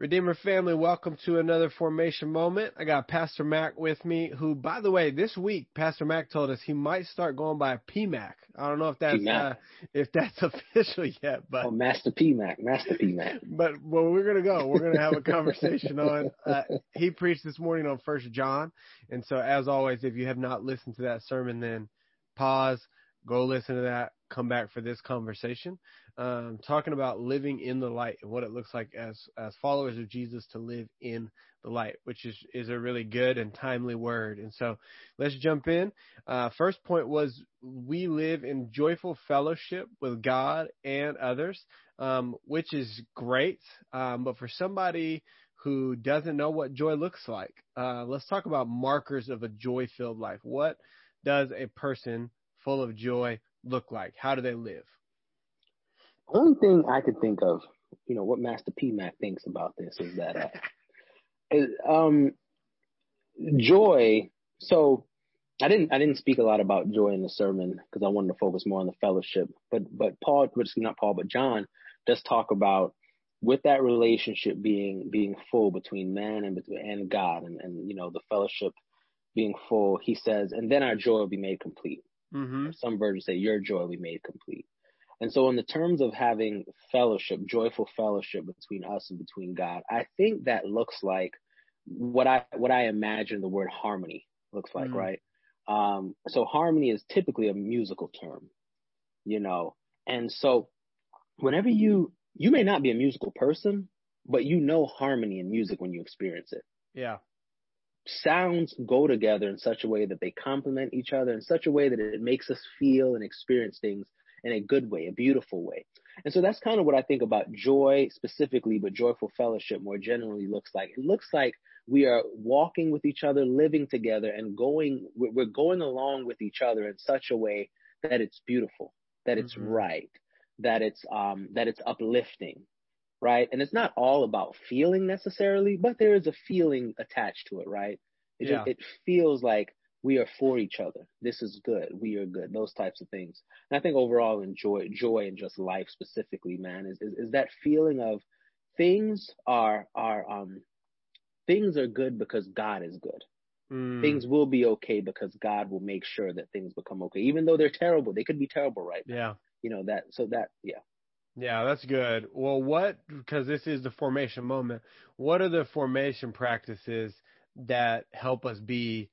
Redeemer family, welcome to another formation moment. I got Pastor Mac with me, who, by the way, this week Pastor Mac told us he might start going by PMAC. I don't know if that's uh, if that's official yet, but oh, Master PMAC, Master PMAC. but well, we're gonna go. We're gonna have a conversation on. Uh, he preached this morning on First John, and so as always, if you have not listened to that sermon, then pause, go listen to that, come back for this conversation, um, talking about living in the light and what it looks like as as followers of Jesus to live in the light, which is is a really good and timely word. And so, let's jump in. Uh, first point was we live in joyful fellowship with God and others, um, which is great. Um, but for somebody who doesn't know what joy looks like, uh, let's talk about markers of a joy-filled life. What does a person full of joy look like? How do they live? Only thing I could think of, you know, what Master P Mac thinks about this is that, uh, is, um, joy. So I didn't, I didn't speak a lot about joy in the sermon because I wanted to focus more on the fellowship. But, but Paul, which not Paul, but John does talk about with that relationship being, being full between man and, and God and, and, you know, the fellowship being full, he says, and then our joy will be made complete. Mm-hmm. Some versions say your joy will be made complete. And so in the terms of having fellowship, joyful fellowship between us and between God, I think that looks like what I what I imagine the word harmony looks like, mm. right? Um, so harmony is typically a musical term, you know. And so whenever you you may not be a musical person, but you know harmony in music when you experience it. Yeah sounds go together in such a way that they complement each other in such a way that it makes us feel and experience things in a good way, a beautiful way. And so that's kind of what I think about joy specifically, but joyful fellowship more generally looks like. It looks like we are walking with each other, living together, and going, we're going along with each other in such a way that it's beautiful, that it's mm-hmm. right, that it's, um, that it's uplifting, right? And it's not all about feeling necessarily, but there is a feeling attached to it, right? It, yeah. just, it feels like we are for each other. This is good. We are good. Those types of things. And I think overall, enjoy joy and just life specifically, man, is, is, is that feeling of things are are um things are good because God is good. Mm. Things will be okay because God will make sure that things become okay, even though they're terrible. They could be terrible right now. Yeah. You know that. So that yeah. Yeah, that's good. Well, what, because this is the formation moment, what are the formation practices that help us be,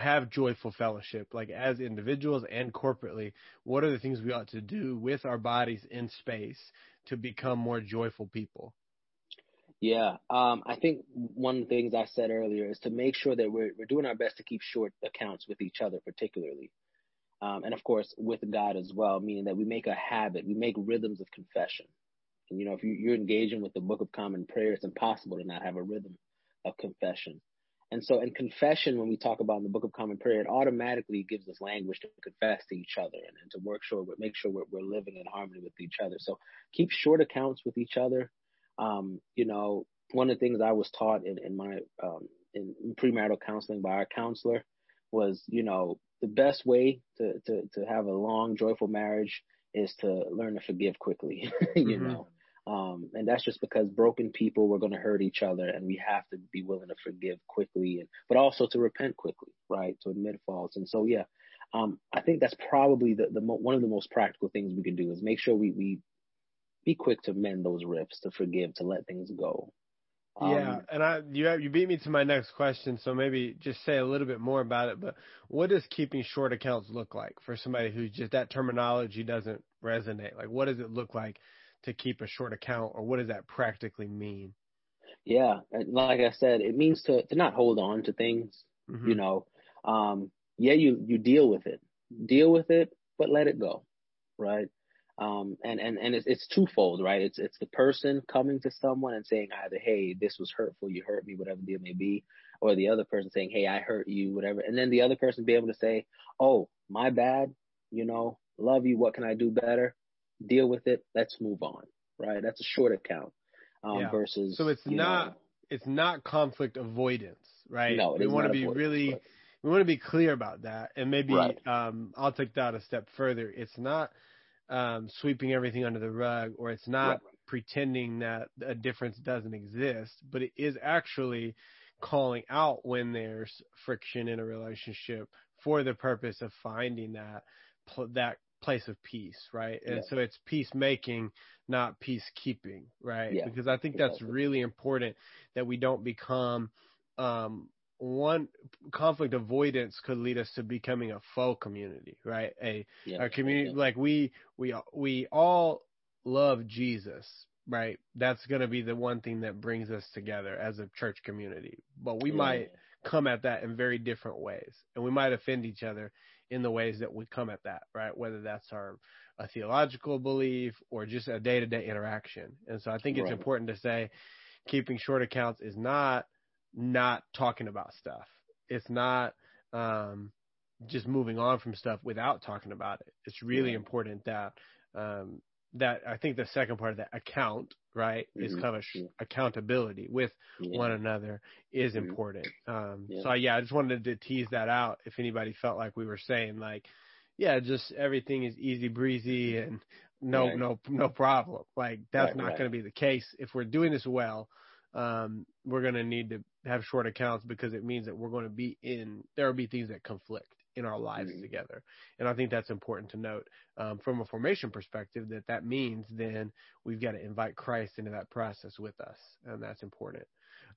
have joyful fellowship, like as individuals and corporately? What are the things we ought to do with our bodies in space to become more joyful people? Yeah, um, I think one of the things I said earlier is to make sure that we're, we're doing our best to keep short accounts with each other, particularly. Um, and of course, with God as well, meaning that we make a habit, we make rhythms of confession. And, you know, if you, you're engaging with the Book of Common Prayer, it's impossible to not have a rhythm of confession. And so in confession, when we talk about in the Book of Common Prayer, it automatically gives us language to confess to each other and, and to work sure, make sure we're, we're, living in harmony with each other. So keep short accounts with each other. Um, you know, one of the things I was taught in, in my, um, in premarital counseling by our counselor was, you know, the best way to, to, to have a long, joyful marriage is to learn to forgive quickly, you mm-hmm. know. Um, and that's just because broken people we're going to hurt each other, and we have to be willing to forgive quickly, and but also to repent quickly, right? To admit faults. And so, yeah, um, I think that's probably the, the mo- one of the most practical things we can do is make sure we we be quick to mend those rifts, to forgive, to let things go. Um, yeah, and I you have, you beat me to my next question, so maybe just say a little bit more about it. But what does keeping short accounts look like for somebody who just that terminology doesn't resonate? Like, what does it look like to keep a short account, or what does that practically mean? Yeah, like I said, it means to to not hold on to things. Mm-hmm. You know, um, yeah, you you deal with it, deal with it, but let it go, right? Um, and, and, and it's, it's twofold, right? It's, it's the person coming to someone and saying either, Hey, this was hurtful. You hurt me, whatever the deal may be. Or the other person saying, Hey, I hurt you, whatever. And then the other person be able to say, Oh, my bad. You know, love you. What can I do better? Deal with it. Let's move on. Right. That's a short account. Um, yeah. versus. So it's not, know, it's not conflict avoidance, right? No, we want to be really, we want to be clear about that. And maybe, right. um, I'll take that a step further. It's not, um, sweeping everything under the rug, or it's not pretending that a difference doesn't exist, but it is actually calling out when there's friction in a relationship for the purpose of finding that that place of peace, right? And yeah. so it's peacemaking, not peacekeeping, right? Yeah. Because I think that's really important that we don't become um, one conflict avoidance could lead us to becoming a faux community, right? A, yeah, a community like we we we all love Jesus, right? That's going to be the one thing that brings us together as a church community. But we might come at that in very different ways, and we might offend each other in the ways that we come at that, right? Whether that's our a theological belief or just a day to day interaction. And so I think it's right. important to say keeping short accounts is not not talking about stuff. It's not um, just moving on from stuff without talking about it. It's really important that um, that I think the second part of that account, right, mm-hmm. is kind of sh- accountability with yeah. one another is mm-hmm. important. Um, yeah. So yeah, I just wanted to tease that out. If anybody felt like we were saying like, yeah, just everything is easy breezy and no right. no no problem. Like that's right, not right. going to be the case if we're doing this well um, we're going to need to have short accounts because it means that we're going to be in, there will be things that conflict in our lives mm-hmm. together. And I think that's important to note um, from a formation perspective that that means then we've got to invite Christ into that process with us. And that's important.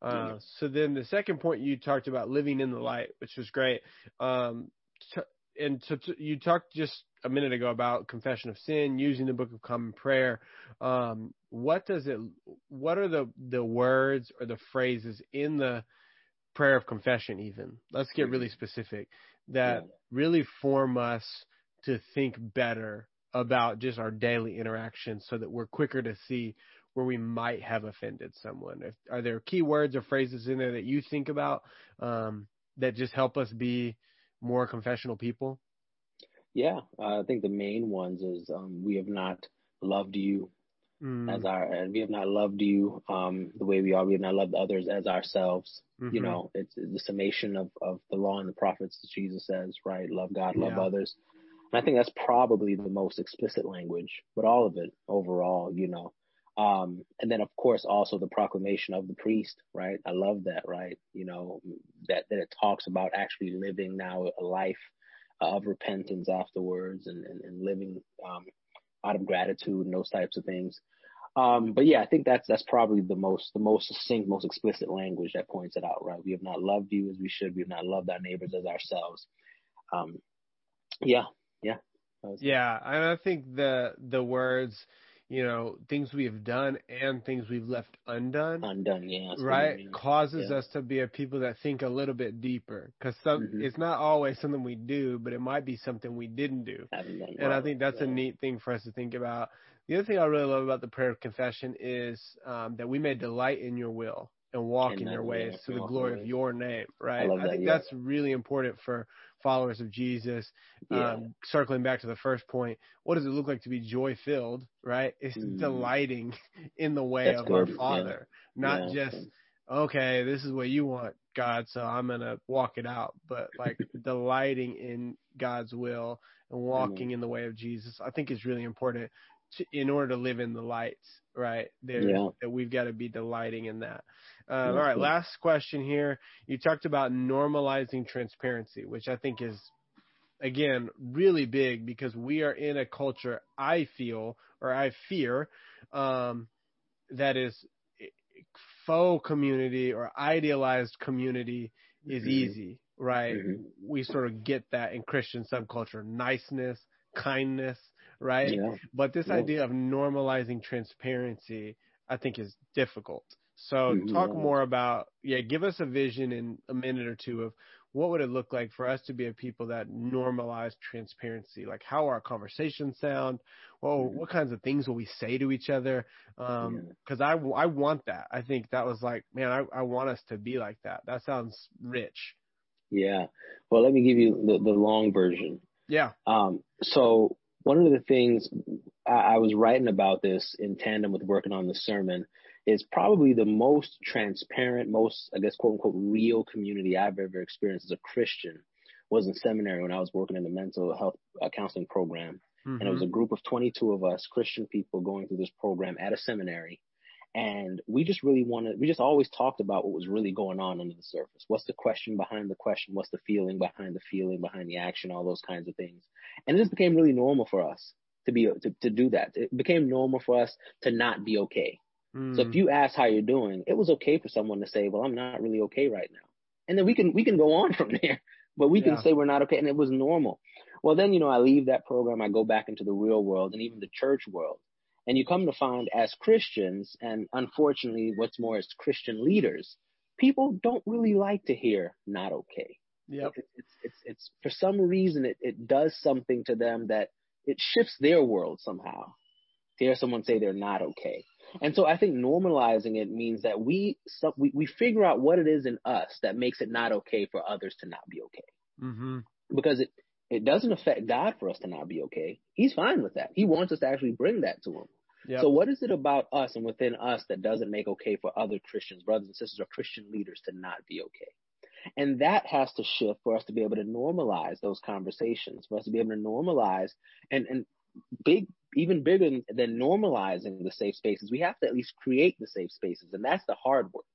Uh, mm-hmm. So then the second point you talked about living in the light, which was great. Um, t- and to, to, you talked just a minute ago about confession of sin, using the Book of Common Prayer. Um, what does it? What are the the words or the phrases in the prayer of confession? Even let's get really specific. That really form us to think better about just our daily interactions, so that we're quicker to see where we might have offended someone. If, are there key words or phrases in there that you think about um, that just help us be more confessional people? Yeah, I think the main ones is um, we have not loved you mm. as our, and we have not loved you um, the way we are. We have not loved others as ourselves. Mm-hmm. You know, it's, it's, the summation of, of the law and the prophets, as Jesus says, right? Love God, love yeah. others. And I think that's probably the most explicit language, but all of it overall, you know. Um, and then of course also the proclamation of the priest, right? I love that, right? You know, that, that it talks about actually living now a life of repentance afterwards and, and, and living, um, out of gratitude and those types of things. Um, but yeah, I think that's, that's probably the most, the most succinct, most explicit language that points it out, right? We have not loved you as we should. We have not loved our neighbors as ourselves. Um, yeah, yeah. Yeah. And I think the, the words, you know, things we have done and things we've left undone. Undone, yeah. Right? Causes yeah. us to be a people that think a little bit deeper. Because some, mm-hmm. it's not always something we do, but it might be something we didn't do. And well, I think that's yeah. a neat thing for us to think about. The other thing I really love about the prayer of confession is um, that we may delight in your will and walk and in your ways to the glory of your name, right? I, I think that, that's really important for followers of Jesus. Yeah. Um, circling back to the first point, what does it look like to be joy filled, right? It's mm. delighting in the way that's of our Father, yeah. not yeah. just, okay, this is what you want, God, so I'm going to walk it out, but like delighting in God's will and walking mm. in the way of Jesus, I think is really important to, in order to live in the lights, right? There, yeah. that we've got to be delighting in that. Uh, all right, last question here. You talked about normalizing transparency, which I think is, again, really big because we are in a culture, I feel, or I fear, um, that is faux community or idealized community is mm-hmm. easy, right? Mm-hmm. We sort of get that in Christian subculture, niceness, kindness, right? Yeah. But this yeah. idea of normalizing transparency, I think is difficult. So mm-hmm. talk more about, yeah, give us a vision in a minute or two of what would it look like for us to be a people that normalize transparency? Like how our conversations sound? Well, mm-hmm. what kinds of things will we say to each other? Um, yeah. cause I, I want that. I think that was like, man, I, I want us to be like that. That sounds rich. Yeah. Well, let me give you the, the long version. Yeah. Um, so one of the things I, I was writing about this in tandem with working on the sermon is probably the most transparent, most, I guess, quote unquote, real community I've ever experienced as a Christian was in seminary when I was working in the mental health uh, counseling program. Mm-hmm. And it was a group of 22 of us, Christian people, going through this program at a seminary. And we just really wanted, we just always talked about what was really going on under the surface. What's the question behind the question? What's the feeling behind the feeling, behind the action, all those kinds of things. And it just became really normal for us to be, to, to do that. It became normal for us to not be okay. Mm. So if you ask how you're doing, it was okay for someone to say, well, I'm not really okay right now. And then we can, we can go on from there, but we yeah. can say we're not okay. And it was normal. Well, then, you know, I leave that program. I go back into the real world and even the church world. And you come to find as Christians, and unfortunately, what's more, as Christian leaders, people don't really like to hear not okay. Yep. It's, it's, it's, it's for some reason, it, it does something to them that it shifts their world somehow to hear someone say they're not okay. And so I think normalizing it means that we, we, we figure out what it is in us that makes it not okay for others to not be okay. Mm-hmm. Because it, it doesn't affect God for us to not be okay. He's fine with that. He wants us to actually bring that to him. Yep. So what is it about us and within us that doesn't make okay for other Christians, brothers and sisters, or Christian leaders to not be okay? And that has to shift for us to be able to normalize those conversations, for us to be able to normalize and, and big, even bigger than normalizing the safe spaces, we have to at least create the safe spaces. And that's the hard work.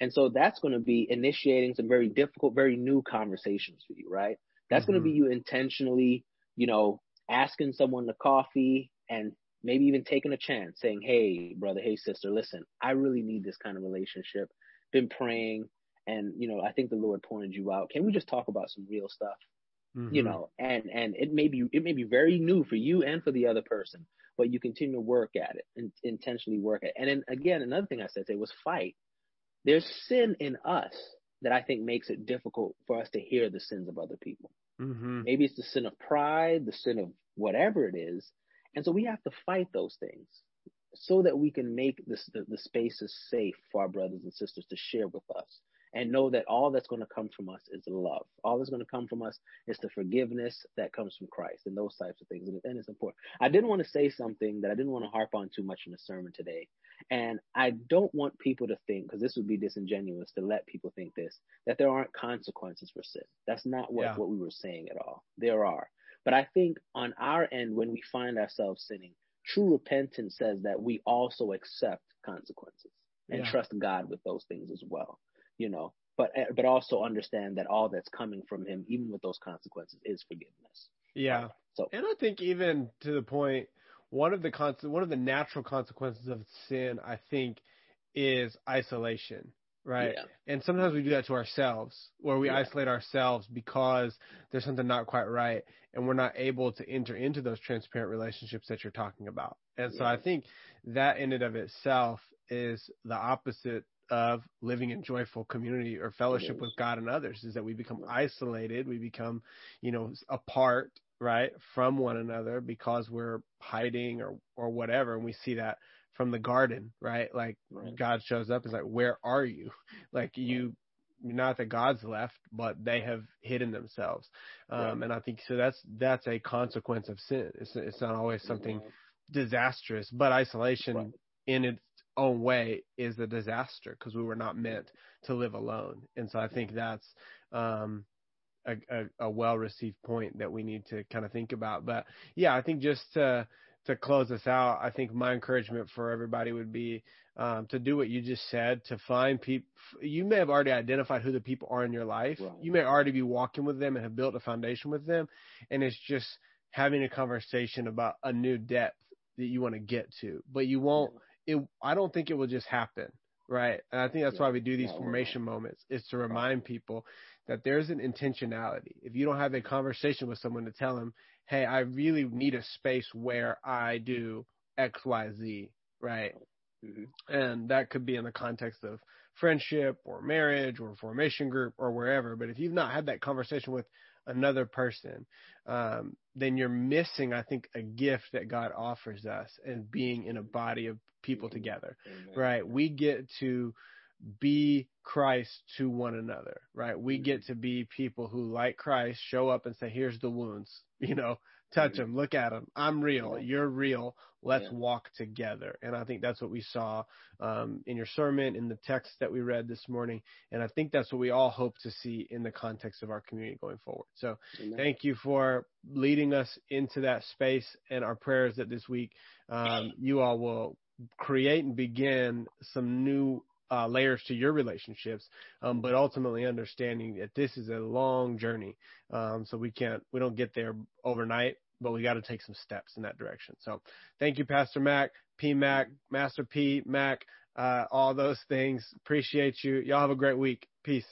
And so that's going to be initiating some very difficult, very new conversations for you, right? That's mm-hmm. going to be you intentionally, you know, asking someone to coffee and maybe even taking a chance saying, Hey, brother, hey, sister, listen, I really need this kind of relationship. Been praying and, you know, I think the Lord pointed you out. Can we just talk about some real stuff? Mm-hmm. You know, and, and it may be, it may be very new for you and for the other person, but you continue to work at it and intentionally work at it. And then again, another thing I said today was fight. There's sin in us that I think makes it difficult for us to hear the sins of other people. Mm-hmm. Maybe it's the sin of pride, the sin of whatever it is. And so we have to fight those things so that we can make this, the, the spaces safe for our brothers and sisters to share with us and know that all that's going to come from us is love. All that's going to come from us is the forgiveness that comes from Christ and those types of things. And it's important. I didn't want to say something that I didn't want to harp on too much in the sermon today. And I don't want people to think, because this would be disingenuous to let people think this, that there aren't consequences for sin. That's not what, yeah. what we were saying at all. There are. But I think on our end, when we find ourselves sinning, true repentance says that we also accept consequences and yeah. trust God with those things as well you know, but eh, but also understand that all that's coming from him, even with those consequences, is forgiveness. Yeah. So, and I think even to the point, one of the con- one of the natural consequences of sin, I think, is isolation. Right. Yeah. And sometimes we do that to ourselves, where we yeah. isolate ourselves because there's something not quite right, and we're not able to enter into those transparent relationships that you're talking about. And so I think that in and of itself is the opposite of living in joyful community or fellowship with God and others is that we become isolated, we become, you know, apart, right, from one another because we're hiding or or whatever, and we see that from the garden, right? Like right. God shows up, is like, where are you? Like you, not that God's left, but they have hidden themselves, um, and I think so. That's that's a consequence of sin. It's it's not always something disastrous, but isolation right. in its own way is a disaster because we were not meant to live alone. And so I think that's um, a, a, a well received point that we need to kind of think about. But yeah, I think just to to close this out, I think my encouragement for everybody would be um, to do what you just said, to find people. You may have already identified who the people are in your life. Right. You may already be walking with them and have built a foundation with them. And it's just having a conversation about a new depth that you want to get to, but you won't it I don't think it will just happen, right? And I think that's why we do these formation moments is to remind people that there's an intentionality. If you don't have a conversation with someone to tell them, "Hey, I really need a space where I do X, Y, Z," right? Mm-hmm. And that could be in the context of friendship or marriage or formation group or wherever. But if you've not had that conversation with another person, um, then you're missing, I think, a gift that God offers us and being in a body of people together, Amen. right? We get to be Christ to one another, right? We get to be people who, like Christ, show up and say, here's the wounds, you know, touch them, look at them. I'm real. You're real. Let's Yeah. walk together. And I think that's what we saw um, in your sermon, in the text that we read this morning. And I think that's what we all hope to see in the context of our community going forward. So Amen. thank you for leading us into that space and our prayers that this week um, you all will create and begin some new uh, layers to your relationships, um, but ultimately understanding that this is a long journey. Um, so we can't, we don't get there overnight, but we got to take some steps in that direction. So thank you, Pastor Mac, P Mac, Master P Mac, uh, all those things. Appreciate you. Y'all have a great week. Peace.